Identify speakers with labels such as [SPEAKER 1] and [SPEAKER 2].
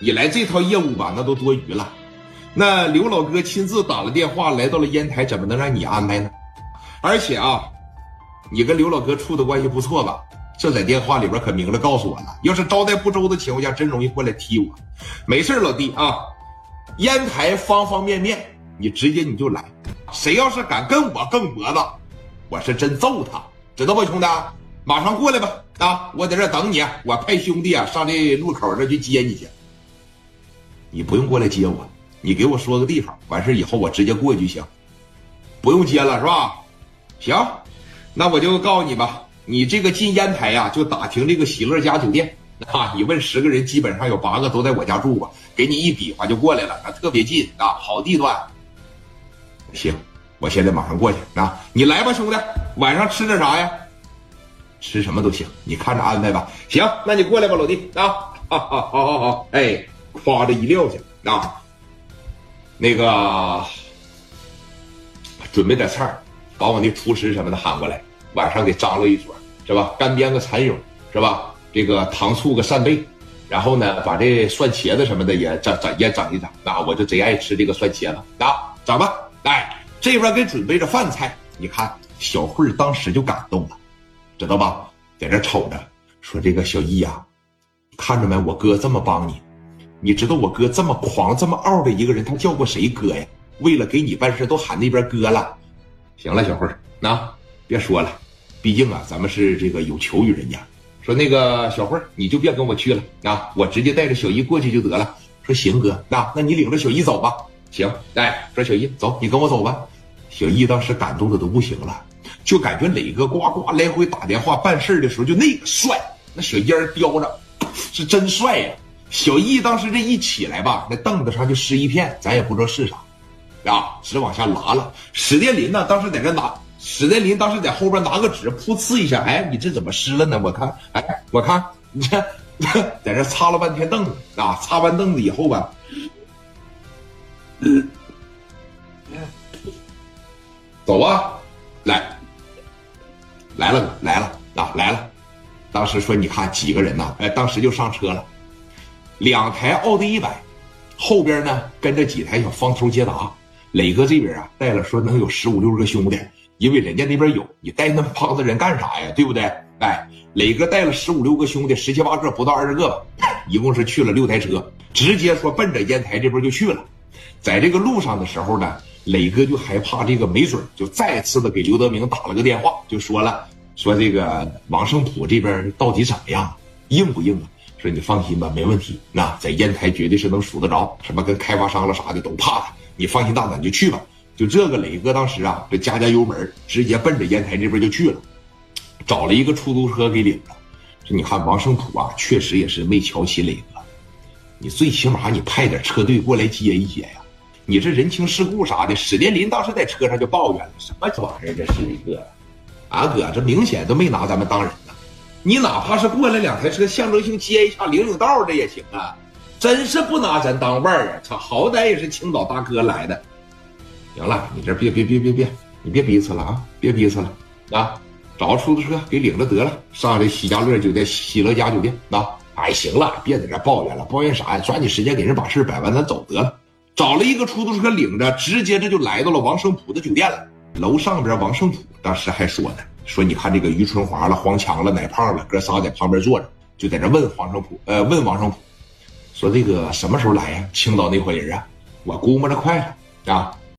[SPEAKER 1] 你来这套业务吧，那都多余了。那刘老哥亲自打了电话来到了烟台，怎么能让你安排呢？而且啊，你跟刘老哥处的关系不错吧？这在电话里边可明了告诉我了。要是招待不周的情况下，真容易过来踢我。没事老弟啊，烟台方方面面，你直接你就来。谁要是敢跟我更脖子，我是真揍他，知道不，兄弟？马上过来吧！啊，我在这等你，我派兄弟啊上这路口这去接你去。你不用过来接我。你给我说个地方，完事以后我直接过去就行，不用接了是吧？行，那我就告诉你吧，你这个进烟台呀，就打听这个喜乐家酒店啊，你问十个人，基本上有八个都在我家住过，给你一比划就过来了，啊，特别近啊，好地段。行，我现在马上过去啊，你来吧，兄弟，晚上吃点啥呀？吃什么都行，你看着安排吧。行，那你过来吧，老弟啊，好好好好，哎，夸着一撂下啊。那个，准备点菜，把我那厨师什么的喊过来，晚上给张罗一桌，是吧？干煸个蚕蛹，是吧？这个糖醋个扇贝，然后呢，把这蒜茄子什么的也整整也整一整。啊，我就贼爱吃这个蒜茄子，啊，整吧。哎，这边给准备着饭菜，你看小慧当时就感动了，知道吧？在这瞅着，说这个小易呀，看着没？我哥这么帮你。你知道我哥这么狂、这么傲的一个人，他叫过谁哥呀？为了给你办事，都喊那边哥了。行了，小慧儿，那别说了，毕竟啊，咱们是这个有求于人家。说那个小慧儿，你就别跟我去了啊，我直接带着小姨过去就得了。说行哥，那那你领着小姨走吧。行，哎，说小姨走，你跟我走吧。小姨当时感动的都不行了，就感觉磊哥呱呱来回打电话办事的时候就那个帅，那小烟叼着，是真帅呀。小易当时这一起来吧，那凳子上就湿一片，咱也不知道是啥，啊，纸往下拉了。史殿林呢，当时在这拿，史殿林当时在后边拿个纸噗呲一下，哎，你这怎么湿了呢？我看，哎，我看，你这 在这擦了半天凳子啊，擦完凳子以后吧，走啊，来，来了，来了啊，来了。当时说，你看几个人呢？哎，当时就上车了。两台奥迪一百，后边呢跟着几台小方头捷达。磊哥这边啊带了说能有十五六个兄弟，因为人家那边有，你带那么帮子人干啥呀？对不对？哎，磊哥带了十五六个兄弟，十七八个不到二十个吧，一共是去了六台车，直接说奔着烟台这边就去了。在这个路上的时候呢，磊哥就害怕这个没准就再次的给刘德明打了个电话，就说了说这个王胜普这边到底怎么样，硬不硬啊？说你放心吧，没问题。那在烟台绝对是能数得着，什么跟开发商了啥的都怕他。你放心大胆就去吧。就这个磊哥当时啊，这加加油门，直接奔着烟台这边就去了，找了一个出租车给领着。说你看王胜普啊，确实也是没瞧起磊哥。你最起码你派点车队过来接一接呀。你这人情世故啥的，史殿林当时在车上就抱怨了，什么玩意儿这是一个，啊哥，这明显都没拿咱们当人。你哪怕是过来两台车，象征性接一下领领道，这也行啊！真是不拿咱当腕儿啊！操，好歹也是青岛大哥来的。行了，你这别别别别别，你别逼死了啊！别逼死了啊！找个出租车给领着得了，上这喜家乐酒店、喜乐家酒店啊！哎，行了，别在这抱怨了，抱怨啥呀？抓紧时间给人把事摆完，咱走得了。找了一个出租车领着，直接这就来到了王胜普的酒店了。楼上边，王胜普当时还说呢。说你看这个于春华了、黄强了、奶胖了，哥仨在旁边坐着，就在这问黄胜普，呃，问王胜普，说这个什么时候来呀？青岛那伙人啊，我估摸着快了啊。